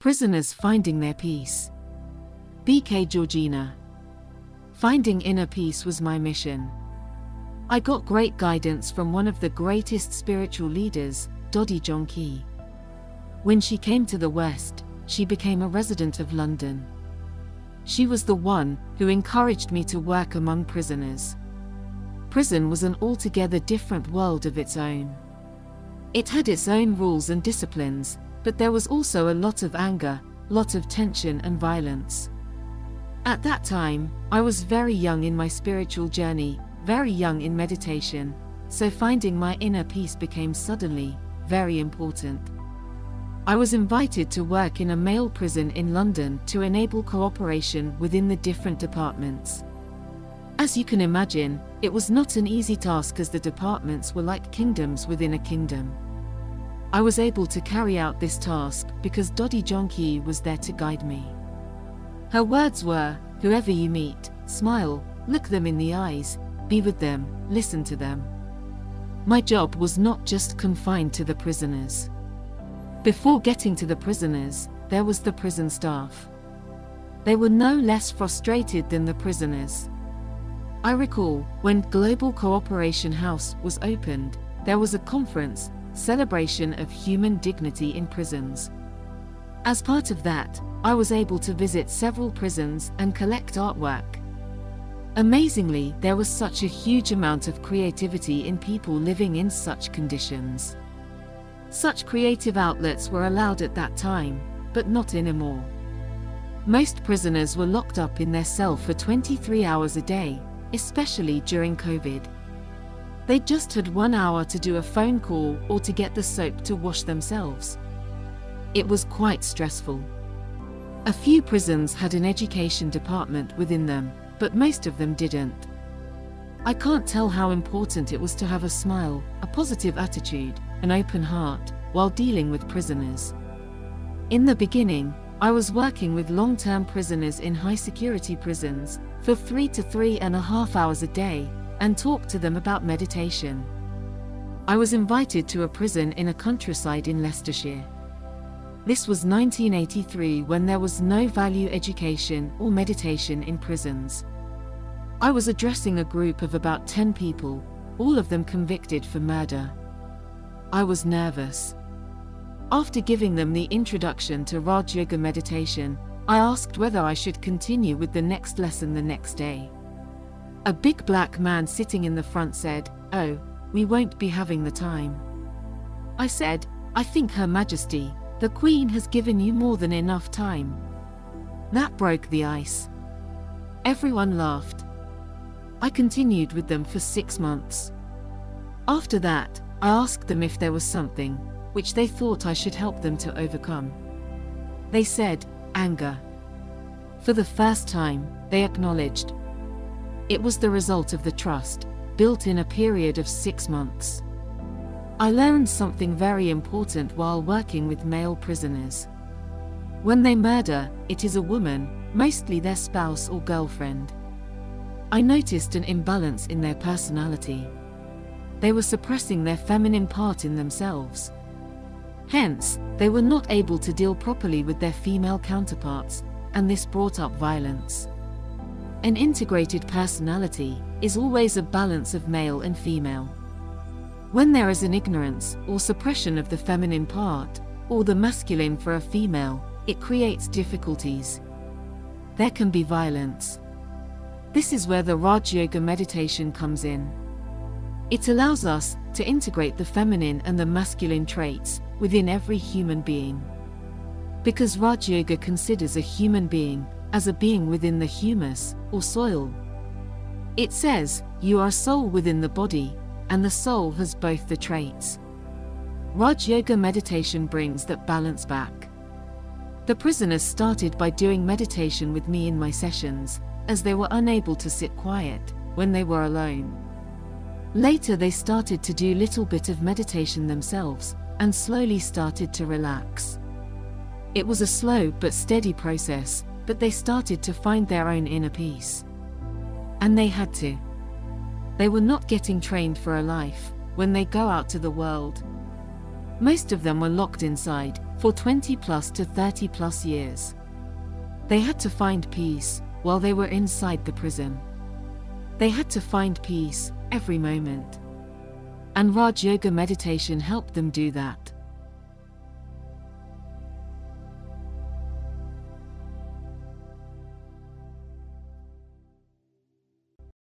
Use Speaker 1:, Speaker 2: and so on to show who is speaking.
Speaker 1: Prisoners finding their peace. BK Georgina. Finding inner peace was my mission. I got great guidance from one of the greatest spiritual leaders, Dadi Janki. When she came to the West, she became a resident of London. She was the one who encouraged me to work among prisoners. Prison was an altogether different world of its own. It had its own rules and disciplines, but there was also a lot of anger, lot of tension and violence. At that time, I was very young in my spiritual journey, very young in meditation, so finding my inner peace became suddenly very important. I was invited to work in a male prison in London to enable cooperation within the different departments. As you can imagine, it was not an easy task as the departments were like kingdoms within a kingdom. I was able to carry out this task because Dadi Janki was there to guide me. Her words were, whoever you meet, smile, look them in the eyes, be with them, listen to them. My job was not just confined to the prisoners. Before getting to the prisoners, there was the prison staff. They were no less frustrated than the prisoners. I recall, when Global Cooperation House was opened, there was a conference, celebration of human dignity in prisons. As part of that, I was able to visit several prisons and collect artwork. Amazingly, there was such a huge amount of creativity in people living in such conditions. Such creative outlets were allowed at that time, but not anymore. Most prisoners were locked up in their cell for 23 hours a day, especially during COVID. They just had one hour to do a phone call or to get the soap to wash themselves. It was quite stressful. A few prisons had an education department within them, but most of them didn't. I can't tell how important it was to have a smile, a positive attitude, an open heart, while dealing with prisoners. In the beginning, I was working with long term prisoners in high security prisons for three to three and a half hours a day and talked to them about meditation. I was invited to a prison in a countryside in Leicestershire. This was 1983 when there was no value education or meditation in prisons. I was addressing a group of about 10 people, all of them convicted for murder. I was nervous. After giving them the introduction to Raj Yoga meditation, I asked whether I should continue with the next lesson the next day. A big black man sitting in the front said, Oh, we won't be having the time. I said, I think Her Majesty, the Queen has given you more than enough time. That broke the ice. Everyone laughed. I continued with them for six months. After that, I asked them if there was something which they thought I should help them to overcome. They said, anger. For the first time, they acknowledged. It was the result of the trust, built in a period of six months. I learned something very important while working with male prisoners. When they murder, it is a woman, mostly their spouse or girlfriend. I noticed an imbalance in their personality. They were suppressing their feminine part in themselves. Hence, they were not able to deal properly with their female counterparts, and this brought up violence. An integrated personality is always a balance of male and female. When there is an ignorance or suppression of the feminine part, or the masculine for a female, it creates difficulties. There can be violence. This is where the Raj Yoga meditation comes in. It allows us to integrate the feminine and the masculine traits within every human being. Because Raj Yoga considers a human being as a being within the humus or soil. It says, You are soul within the body, and the soul has both the traits. Raj Yoga meditation brings that balance back. The prisoners started by doing meditation with me in my sessions, as they were unable to sit quiet when they were alone. Later they started to do little bit of meditation themselves and slowly started to relax. It was a slow but steady process, but they started to find their own inner peace. And they had to. They were not getting trained for a life when they go out to the world. Most of them were locked inside for 20 plus to 30 plus years. They had to find peace while they were inside the prison. They had to find peace every moment. And Raj Yoga meditation helped them do that.